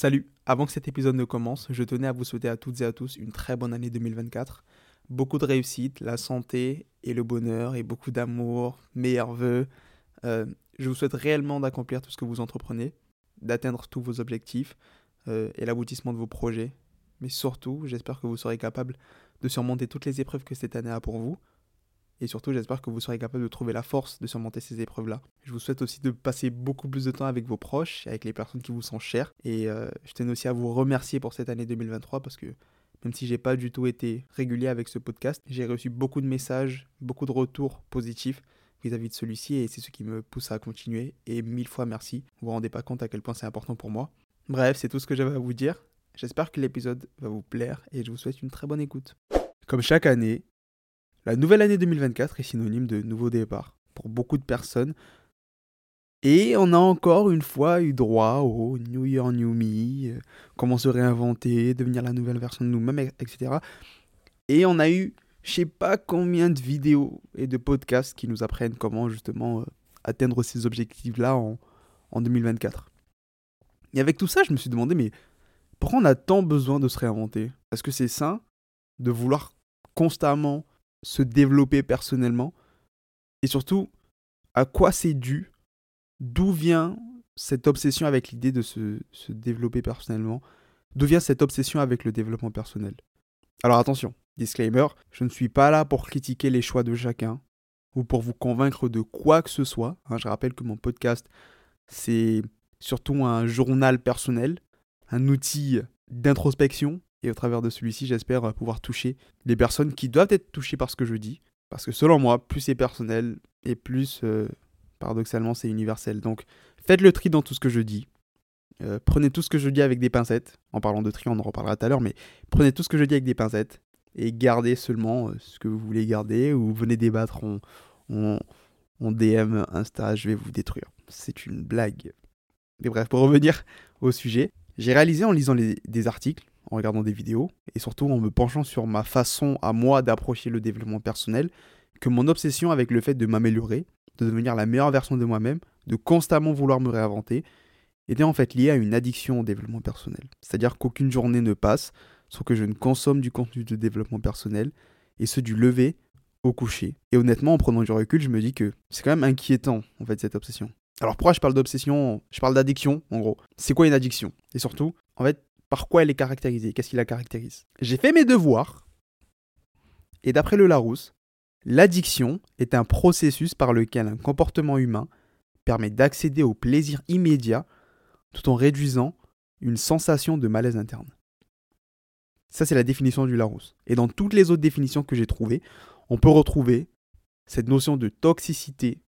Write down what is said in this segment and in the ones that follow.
Salut, avant que cet épisode ne commence, je tenais à vous souhaiter à toutes et à tous une très bonne année 2024. Beaucoup de réussite, la santé et le bonheur et beaucoup d'amour, meilleurs voeux. Euh, je vous souhaite réellement d'accomplir tout ce que vous entreprenez, d'atteindre tous vos objectifs euh, et l'aboutissement de vos projets. Mais surtout, j'espère que vous serez capable de surmonter toutes les épreuves que cette année a pour vous. Et surtout, j'espère que vous serez capable de trouver la force de surmonter ces épreuves-là. Je vous souhaite aussi de passer beaucoup plus de temps avec vos proches, avec les personnes qui vous sont chères. Et euh, je tenais aussi à vous remercier pour cette année 2023 parce que même si j'ai pas du tout été régulier avec ce podcast, j'ai reçu beaucoup de messages, beaucoup de retours positifs vis-à-vis de celui-ci et c'est ce qui me pousse à continuer. Et mille fois merci. Vous vous rendez pas compte à quel point c'est important pour moi. Bref, c'est tout ce que j'avais à vous dire. J'espère que l'épisode va vous plaire et je vous souhaite une très bonne écoute. Comme chaque année, la nouvelle année 2024 est synonyme de nouveau départ pour beaucoup de personnes. Et on a encore une fois eu droit au New Year, New Me, euh, comment se réinventer, devenir la nouvelle version de nous-mêmes, etc. Et on a eu je sais pas combien de vidéos et de podcasts qui nous apprennent comment justement euh, atteindre ces objectifs-là en, en 2024. Et avec tout ça, je me suis demandé, mais pourquoi on a tant besoin de se réinventer? Est-ce que c'est sain de vouloir constamment se développer personnellement Et surtout, à quoi c'est dû? D'où vient cette obsession avec l'idée de se, se, développer personnellement? D'où vient cette obsession avec le développement personnel? Alors attention, disclaimer, je ne suis pas là pour critiquer les choix de chacun ou pour vous convaincre de quoi que ce soit. Hein, je rappelle que mon podcast, c'est surtout un journal personnel un outil d'introspection. Et au travers de celui-ci, j'espère pouvoir toucher les personnes qui doivent être touchées par ce que je dis. Parce que selon moi, plus c'est personnel et plus, euh, paradoxalement, c'est universel. Donc faites le tri dans tout ce que je dis. Euh, prenez tout ce que je dis avec des pincettes. En parlant de tri, on en reparlera tout à l'heure, mais prenez tout ce que je dis avec des pincettes et gardez seulement euh, ce que vous voulez garder ou venez débattre. On, on, on DM Insta, je vais vous détruire. C'est une blague. Mais bref, pour revenir au sujet, j'ai réalisé en lisant des articles, en regardant des vidéos, et surtout en me penchant sur ma façon à moi d'approcher le développement personnel, que mon obsession avec le fait de m'améliorer, de devenir la meilleure version de moi-même, de constamment vouloir me réinventer, était en fait liée à une addiction au développement personnel. C'est-à-dire qu'aucune journée ne passe sans que je ne consomme du contenu de développement personnel, et ce du lever au coucher. Et honnêtement, en prenant du recul, je me dis que c'est quand même inquiétant, en fait, cette obsession. Alors pourquoi je parle d'obsession? Je parle d'addiction, en gros. C'est quoi une addiction? Et surtout, en fait, par quoi elle est caractérisée Qu'est-ce qui la caractérise J'ai fait mes devoirs, et d'après le Larousse, l'addiction est un processus par lequel un comportement humain permet d'accéder au plaisir immédiat tout en réduisant une sensation de malaise interne. Ça, c'est la définition du Larousse. Et dans toutes les autres définitions que j'ai trouvées, on peut retrouver cette notion de toxicité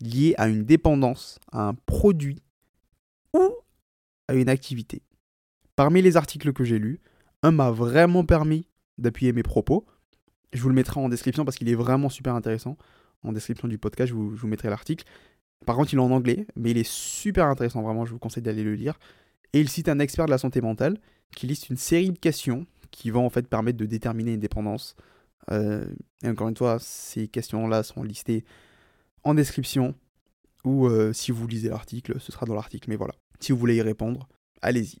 lié à une dépendance, à un produit ou à une activité. Parmi les articles que j'ai lus, un m'a vraiment permis d'appuyer mes propos. Je vous le mettrai en description parce qu'il est vraiment super intéressant. En description du podcast, je vous, mettrai l'article. Par contre, il est en anglais, mais il est super intéressant, vraiment, je vous conseille d'aller le lire. Et il cite un expert de la santé mentale qui liste une série de questions qui vont en fait permettre de déterminer une dépendance. Euh, et encore une fois, ces questions-là sont listées en description ou euh, si vous lisez l'article, ce sera dans l'article. Mais voilà, si vous voulez y répondre, allez-y.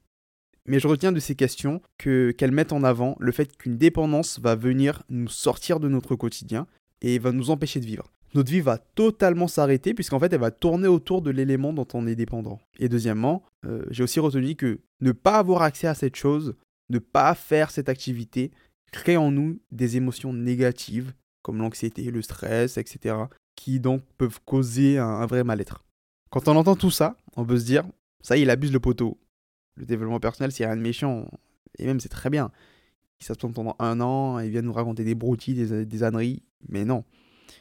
Mais je retiens de ces questions que qu'elles mettent en avant le fait qu'une dépendance va venir nous sortir de notre quotidien et va nous empêcher de vivre. Notre vie va totalement s'arrêter puisqu'en fait elle va tourner autour de l'élément dont on est dépendant. Et deuxièmement, euh, j'ai aussi retenu que ne pas avoir accès à cette chose, ne pas faire cette activité, crée en nous des émotions négatives comme l'anxiété, le stress, etc qui donc peuvent causer un, vrai mal-être. Quand on entend tout ça, on peut se dire, ça y est, il abuse le poteau. Le développement personnel, c'est rien de méchant. Et même, c'est très bien. Il s'absente pendant un an, il vient nous raconter des broutilles, des, des âneries. Mais non.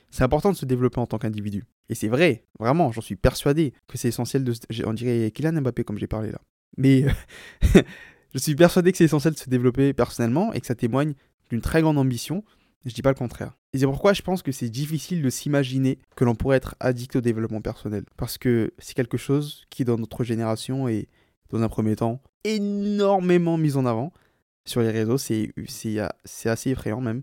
C'est important de se développer en tant qu'individu. Et c'est vrai, vraiment, j'en suis persuadé que c'est essentiel de. On dirait Kylian Mbappé, comme j'ai parlé là. Mais je suis persuadé que c'est essentiel de se développer personnellement et que ça témoigne d'une très grande ambition je dis pas le contraire. Et c'est pourquoi je pense que c'est difficile de s'imaginer que l'on pourrait être addict au développement personnel. Parce que c'est quelque chose qui, dans notre génération, est, dans un premier temps, énormément mis en avant. Sur les réseaux, c'est assez effrayant même.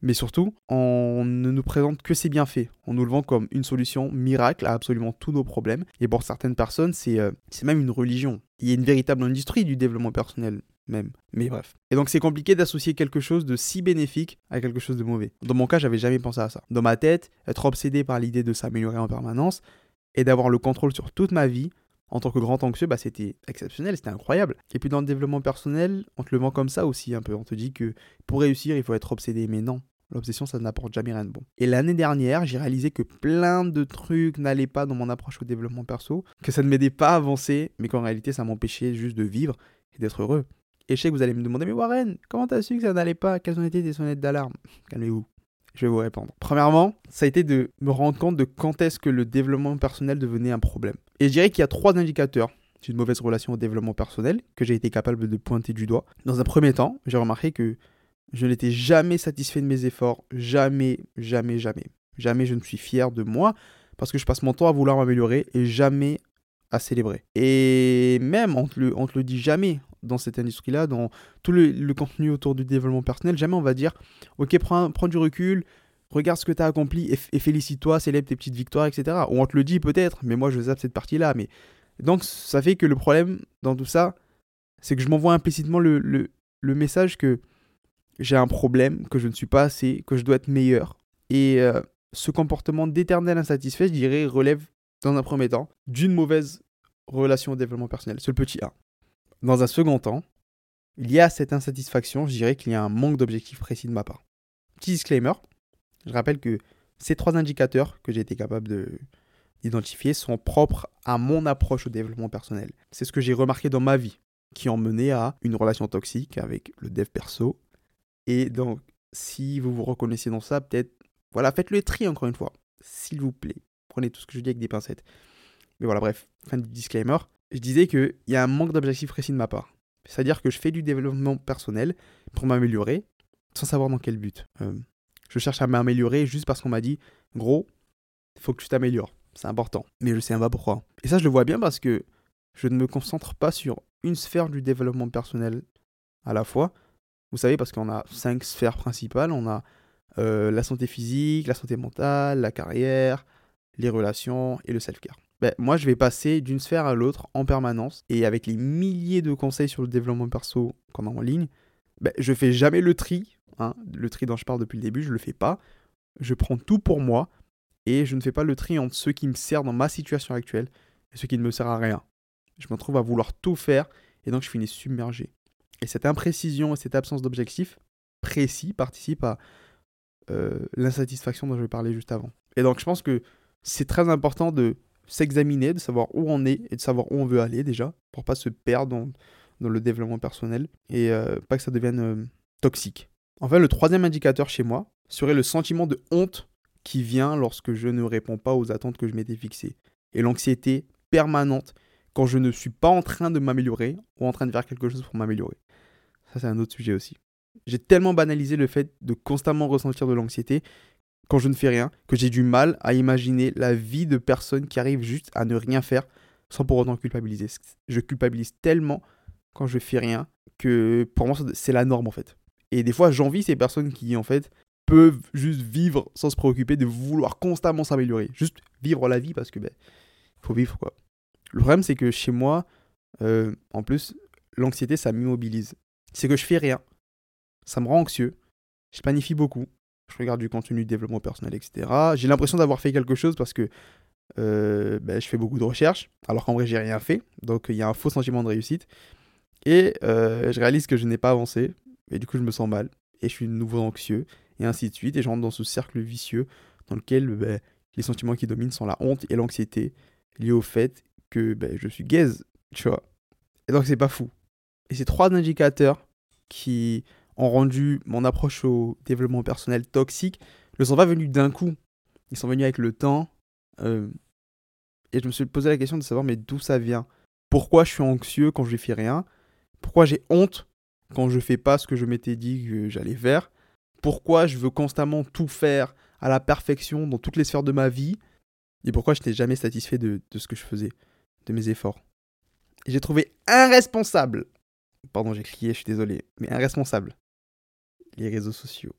Mais surtout, on ne nous présente que ses bienfaits. On nous le vend comme une solution miracle à absolument tous nos problèmes. Et pour certaines personnes, c'est euh, même une religion. il y a une véritable industrie du développement personnel même. Mais bref. Et donc c'est compliqué d'associer quelque chose de si bénéfique à quelque chose de mauvais. Dans mon cas, j'avais jamais pensé à ça. Dans ma tête, être obsédé par l'idée de s'améliorer en permanence et d'avoir le contrôle sur toute ma vie en tant que grand anxieux, bah, c'était exceptionnel, c'était incroyable. Et puis dans le développement personnel, on te le vend comme ça aussi un peu. On te dit que pour réussir, il faut être obsédé. Mais non, l'obsession, ça n'apporte jamais rien de bon. Et l'année dernière, j'ai réalisé que plein de trucs n'allaient pas dans mon approche au développement perso, que ça ne m'aidait pas à avancer, mais qu'en réalité, ça m'empêchait juste de vivre et d'être heureux. Et je sais que vous allez me demander, mais Warren, comment t'as su que ça n'allait pas? Quelles ont été tes sonnettes d'alarme? Calmez-vous. Je vais vous répondre. Premièrement, ça a été de me rendre compte de quand est-ce que le développement personnel devenait un problème. Et je dirais qu'il y a trois indicateurs d'une mauvaise relation au développement personnel que j'ai été capable de pointer du doigt. Dans un premier temps, j'ai remarqué que je n'étais jamais satisfait de mes efforts. Jamais, jamais, jamais. Jamais je ne suis fier de moi parce que je passe mon temps à vouloir m'améliorer et jamais à célébrer. Et même, on te le, te le dit jamais dans cette industrie-là, dans tout le, contenu autour du développement personnel, jamais on va dire, ok, prends du recul, regarde ce que tu as accompli et, félicite-toi, célèbre tes petites victoires, etc. Ou on te le dit peut-être, mais moi je zappe cette partie-là. Mais... Donc ça fait que le problème dans tout ça, c'est que je m'envoie implicitement le, message que j'ai un problème, que je ne suis pas assez, que je dois être meilleur. Et euh, ce comportement d'éternel insatisfait, je dirais, relève dans un premier temps d'une mauvaise relation au développement personnel. C'est le petit A. Dans un second temps, il y a cette insatisfaction, je dirais qu'il y a un manque d'objectifs précis de ma part. Petit disclaimer, je rappelle que ces trois indicateurs que j'ai été capable d'identifier sont propres à mon approche au développement personnel. C'est ce que j'ai remarqué dans ma vie, qui ont mené à une relation toxique avec le dev perso. Et donc, si vous vous reconnaissez dans ça, peut-être, voilà, faites le tri encore une fois, s'il vous plaît. Prenez tout ce que je dis avec des pincettes. Mais voilà, bref, fin du disclaimer je disais qu'il y a un manque d'objectif précis de ma part. C'est-à-dire que je fais du développement personnel pour m'améliorer, sans savoir dans quel but. Euh, je cherche à m'améliorer juste parce qu'on m'a dit, gros, il faut que tu t'améliores. C'est important. Mais je sais pas pourquoi. Et ça, je le vois bien parce que je ne me concentre pas sur une sphère du développement personnel à la fois. Vous savez, parce qu'on a cinq sphères principales. On a euh, la santé physique, la santé mentale, la carrière, les relations et le self-care. Ben, moi, je vais passer d'une sphère à l'autre en permanence. Et avec les milliers de conseils sur le développement perso qu'on a en ligne, ben, je fais jamais le tri. Hein. le tri dont je parle depuis le début, je le fais pas. Je prends tout pour moi et je ne fais pas le tri entre ce qui me sert dans ma situation actuelle et ce qui ne me sert à rien. Je me trouve à vouloir tout faire et donc je finis submergé. Et cette imprécision et cette absence d'objectif précis participe à euh, l'insatisfaction dont je parler juste avant. Et donc je pense que c'est très important de s'examiner, de savoir où on est et de savoir où on veut aller déjà, pour pas se perdre dans, le développement personnel et euh, pas que ça devienne euh, toxique. Enfin, le troisième indicateur chez moi serait le sentiment de honte qui vient lorsque je ne réponds pas aux attentes que je m'étais fixées. Et l'anxiété permanente quand je ne suis pas en train de m'améliorer ou en train de faire quelque chose pour m'améliorer. Ça, c'est un autre sujet aussi. J'ai tellement banalisé le fait de constamment ressentir de l'anxiété quand je ne fais rien, que j'ai du mal à imaginer la vie de personnes qui arrivent juste à ne rien faire sans pour autant culpabiliser. Je culpabilise tellement quand je fais rien que pour moi c'est la norme en fait. Et des fois j'envie ces personnes qui en fait peuvent juste vivre sans se préoccuper de vouloir constamment s'améliorer. Juste vivre la vie parce que ben faut vivre quoi. Le problème c'est que chez moi, euh, en plus, l'anxiété ça m'immobilise. C'est que je fais rien. Ça me rend anxieux. Je planifie beaucoup je regarde du contenu de développement personnel, etc. J'ai l'impression d'avoir fait quelque chose parce que euh, ben, je fais beaucoup de recherches, alors qu'en vrai, j'ai rien fait. Donc, il y a un faux sentiment de réussite. Et euh, je réalise que je n'ai pas avancé. Et du coup, je me sens mal. Et je suis de nouveau anxieux. Et ainsi de suite. Et je rentre dans ce cercle vicieux dans lequel ben, les sentiments qui dominent sont la honte et l'anxiété liés au fait que ben, je suis gaze. Tu vois. Et donc, c'est pas fou. Et ces trois indicateurs qui ont rendu mon approche au développement personnel toxique ne sont pas venus d'un coup. Ils sont venus avec le temps. Euh, et je me suis posé la question de savoir mais d'où ça vient? Pourquoi je suis anxieux quand je ne fais rien? Pourquoi j'ai honte quand je fais pas ce que je m'étais dit que j'allais faire Pourquoi je veux constamment tout faire à la perfection dans toutes les sphères de ma vie Et pourquoi je n'étais jamais satisfait de, ce que je faisais, de mes efforts J'ai trouvé irresponsable pardon j'ai crié, je suis désolé, mais irresponsable les réseaux sociaux.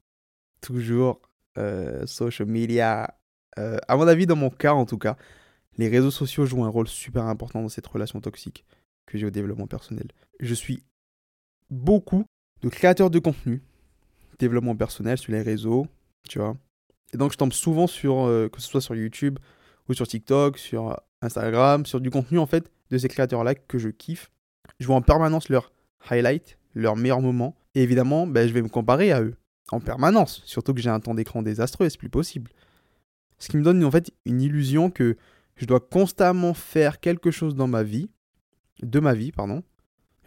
Toujours euh, social media. Euh, à mon avis, dans mon cas en tout cas, les réseaux sociaux jouent un rôle super important dans cette relation toxique que j'ai au développement personnel. Je suis beaucoup de créateurs de contenu, développement personnel sur les réseaux, tu vois. Et donc je tombe souvent sur, euh, que ce soit sur YouTube ou sur TikTok, sur Instagram, sur du contenu en fait de ces créateurs-là que je kiffe. Je vois en permanence leurs highlights, leurs meilleurs moments. Et évidemment, ben, je vais me comparer à eux en permanence. Surtout que j'ai un temps d'écran désastreux, c'est plus possible. Ce qui me donne en fait une illusion que je dois constamment faire quelque chose dans ma vie, de ma vie, pardon.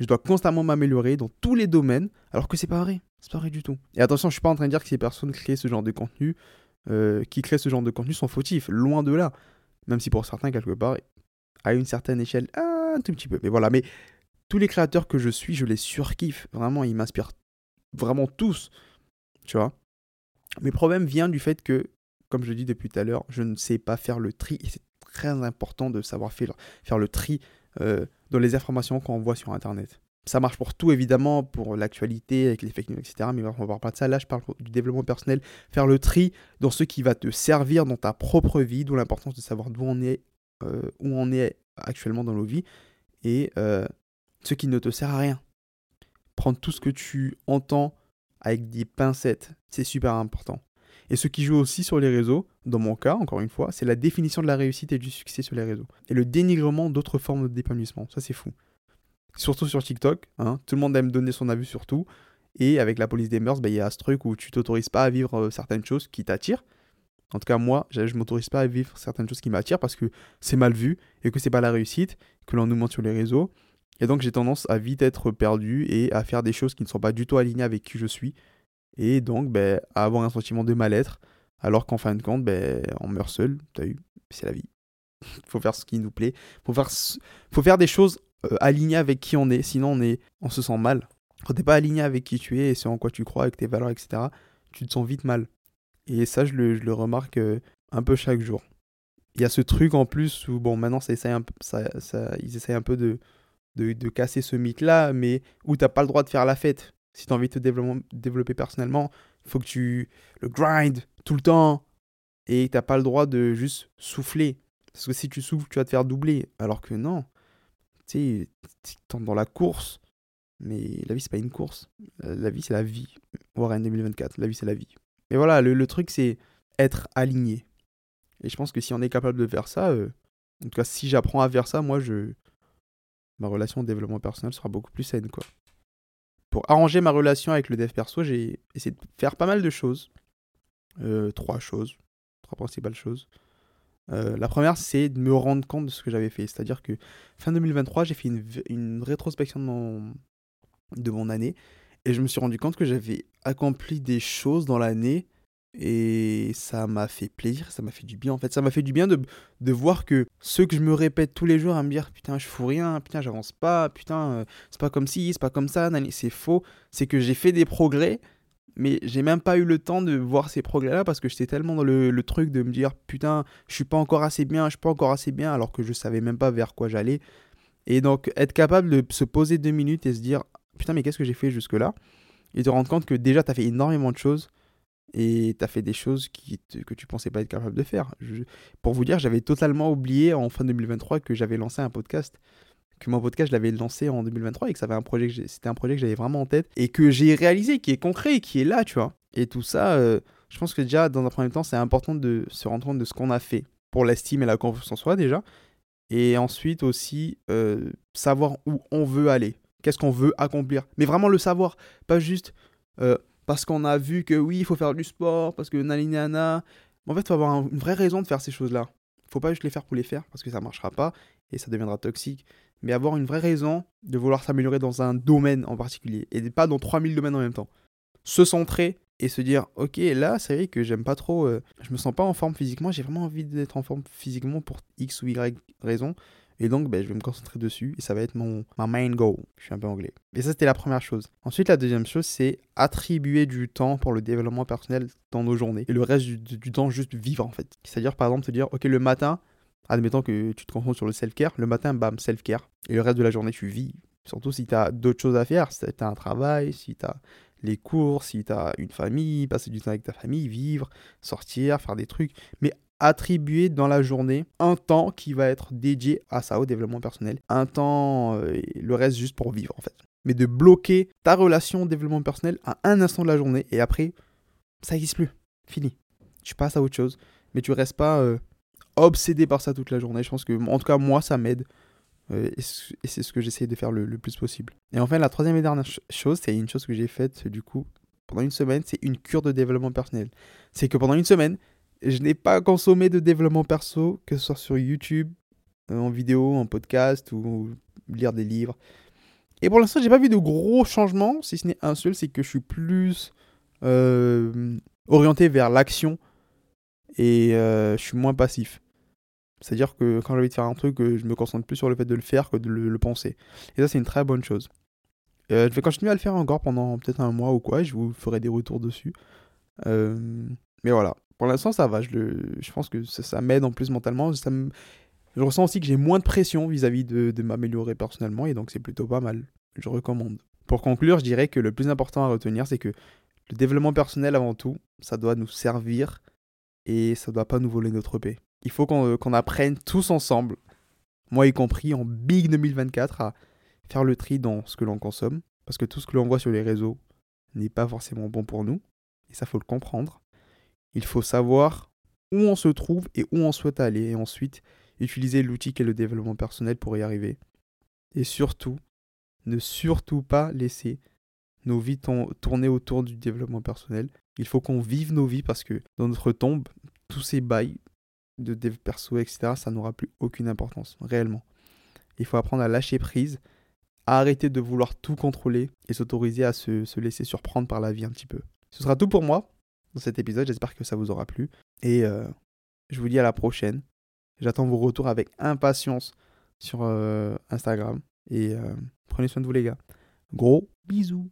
Je dois constamment m'améliorer dans tous les domaines, alors que c'est pas vrai. C'est pas vrai du tout. Et attention, je suis pas en train de dire que ces personnes créent ce genre de contenu, euh, qui créent ce genre de contenu sont fautifs. Loin de là. Même si pour certains, quelque part, à une certaine échelle, un tout petit peu. Mais voilà, mais tous les créateurs que je suis, je les surkiffe. Vraiment, ils m'inspirent vraiment tous. Tu vois? Mes problèmes viennent du fait que, comme je dis depuis tout à l'heure, je ne sais pas faire le tri. Et c'est très important de savoir faire, faire le tri euh, dans les informations qu'on voit sur Internet. Ça marche pour tout, évidemment, pour l'actualité, avec les fake news, etc. Mais on va pas de ça. Là, je parle du développement personnel. Faire le tri dans ce qui va te servir dans ta propre vie, d'où l'importance de savoir d'où on est, euh, où on est actuellement dans nos vies, et euh, ce qui ne te sert à rien. Prendre tout ce que tu entends avec des pincettes, c'est super important. Et ce qui joue aussi sur les réseaux, dans mon cas, encore une fois, c'est la définition de la réussite et du succès sur les réseaux. Et le dénigrement d'autres formes d'épanouissement. Ça, c'est fou. Surtout sur TikTok. Hein. Tout le monde aime donner son avis sur tout. Et avec la police des mœurs, bah, il y a ce truc où tu t'autorises pas à vivre euh, certaines choses qui t'attirent. En tout cas, moi, je ne m'autorise pas à vivre certaines choses qui m'attirent parce que c'est mal vu et que c'est pas la réussite, que l'on nous montre sur les réseaux. Et donc, j'ai tendance à vite être perdu et à faire des choses qui ne sont pas du tout alignées avec qui je suis et donc ben, avoir un sentiment de mal-être, alors qu'en fin de compte, ben, on meurt seul, t'as eu, c'est la vie. faut faire ce qui nous plaît, faut faire, faut faire des choses euh, alignées avec qui on est, sinon on, on se sent mal. Quand t'es pas aligné avec qui tu es et ce en quoi tu crois, avec tes valeurs, etc., tu te sens vite mal. Et ça, je le, remarque euh, un peu chaque jour. Il y a ce truc en plus où, bon, maintenant, ça un, ça, ça, ils essayent un peu de, de, de casser ce mythe-là, mais où t'as pas le droit de faire la fête. Si tu as envie de te développer, personnellement, il faut que tu le grind tout le temps. Et tu n'as pas le droit de juste souffler. Parce que si tu souffles, tu vas te faire doubler. Alors que non. Tu sais, dans la course. Mais la vie, c'est pas une course. La vie, c'est la vie. Warren 2024. La vie, c'est la vie. Et voilà, le, truc, c'est être aligné. Et je pense que si on est capable de faire ça, euh, en tout cas, si j'apprends à faire ça, moi, je ma relation au développement personnel sera beaucoup plus saine, quoi pour arranger ma relation avec le dev perso, j'ai essayé de faire pas mal de choses. Euh, trois choses, trois principales choses. Euh, la première, c'est de me rendre compte de ce que j'avais fait. C'est-à-dire que fin 2023, j'ai fait une, rétrospection de mon année et je me suis rendu compte que j'avais accompli des choses dans l'année et ça m'a fait plaisir, ça m'a fait du bien en fait. Ça m'a fait du bien de, de, voir que ce que je me répète tous les jours à me dire putain, je fous rien, putain, j'avance pas, putain, euh, c'est pas comme ci, c'est pas comme ça, c'est faux. C'est que j'ai fait des progrès, mais j'ai même pas eu le temps de voir ces progrès-là parce que j'étais tellement dans le, le, truc de me dire putain, je suis pas encore assez bien, je suis pas encore assez bien, alors que je savais même pas vers quoi j'allais. Et donc, être capable de se poser deux minutes et se dire putain, mais qu'est-ce que j'ai fait jusque-là? Et te rendre compte que déjà, t'as fait énormément de choses et tu as fait des choses qui que tu pensais pas être capable de faire. pour vous dire, j'avais totalement oublié en fin 2023 que j'avais lancé un podcast. Que mon podcast, je l'avais lancé en 2023 et que ça un projet c'était un projet que j'avais vraiment en tête et que j'ai réalisé, qui est concret, qui est là, tu vois. Et tout ça, euh, je pense que déjà, dans un premier temps, c'est important de se rendre compte de ce qu'on a fait pour l'estime et la confiance en soi, déjà. Et ensuite aussi, euh, savoir où on veut aller. Qu'est-ce qu'on veut accomplir. Mais vraiment le savoir. Pas juste. Euh, parce qu'on a vu que oui, il faut faire du sport, parce que nana. En fait, il faut avoir une vraie raison de faire ces choses-là. Il faut pas juste les faire pour les faire, parce que ça marchera pas et ça deviendra toxique. Mais avoir une vraie raison de vouloir s'améliorer dans un domaine en particulier, et pas dans 3000 domaines en même temps. Se centrer et se dire, ok, là, c'est vrai que j'aime pas trop, euh, je me sens pas en forme physiquement, j'ai vraiment envie d'être en forme physiquement pour X ou Y raison. Et donc, ben, je vais me concentrer dessus et ça va être mon ma main goal. Je suis un peu anglais. Et ça, c'était la première chose. Ensuite, la deuxième chose, c'est attribuer du temps pour le développement personnel dans nos journées. Et le reste du, temps, juste vivre en fait. C'est-à-dire, par exemple, se dire, ok, le matin, admettons que tu te concentres sur le self-care, le matin, bam, self-care. Et le reste de la journée, tu vis. Surtout si tu as d'autres choses à faire, si tu as un travail, si tu as les cours, si tu as une famille, passer du temps avec ta famille, vivre, sortir, faire des trucs. Mais attribuer dans la journée un temps qui va être dédié à ça, au développement personnel. Un temps, euh, le reste juste pour vivre en fait. Mais de bloquer ta relation au développement personnel à un instant de la journée et après, ça n'existe plus. Fini. Tu passes à autre chose. Mais tu restes pas euh, obsédé par ça toute la journée. Je pense que, en tout cas, moi, ça m'aide. Euh, et c'est ce que j'essaie de faire le, plus possible. Et enfin, la troisième et dernière chose, c'est une chose que j'ai faite du coup pendant une semaine, c'est une cure de développement personnel. C'est que pendant une semaine, je n'ai pas consommé de développement perso, que ce soit sur YouTube, euh, en vidéo, en podcast ou lire des livres. Et pour l'instant, j'ai pas vu de gros changements, si ce n'est un seul, c'est que je suis plus euh, orienté vers l'action et je suis moins passif. C'est-à-dire que quand j'ai envie de faire un truc, je me concentre plus sur le fait de le faire que de le penser. Et ça, c'est une très bonne chose. Euh, je vais continuer à le faire encore pendant peut-être un mois ou quoi. Je vous ferai des retours dessus. Euh, mais voilà. Pour l'instant, ça va. Je, pense que ça, m'aide en plus mentalement. Je ressens aussi que j'ai moins de pression vis-à-vis de, m'améliorer personnellement. Et donc, c'est plutôt pas mal. Je recommande. Pour conclure, je dirais que le plus important à retenir, c'est que le développement personnel, avant tout, ça doit nous servir et ça doit pas nous voler notre paix. Il faut qu'on apprenne tous ensemble, moi y compris en Big 2024, à faire le tri dans ce que l'on consomme, parce que tout ce que l'on voit sur les réseaux n'est pas forcément bon pour nous, et ça faut le comprendre. Il faut savoir où on se trouve et où on souhaite aller, et ensuite utiliser l'outil qu'est le développement personnel pour y arriver. Et surtout, ne surtout pas laisser nos vies tourner autour du développement personnel. Il faut qu'on vive nos vies parce que dans notre tombe, tous ces bails de dev perso, etc., ça n'aura plus aucune importance, réellement. Il faut apprendre à lâcher prise arrêter de vouloir tout contrôler et s'autoriser à se, laisser surprendre par la vie un petit peu. Ce sera tout pour moi dans cet épisode, j'espère que ça vous aura plu. Et euh, je vous dis à la prochaine. J'attends vos retours avec impatience sur euh, Instagram. Et euh, prenez soin de vous les gars. Gros bisous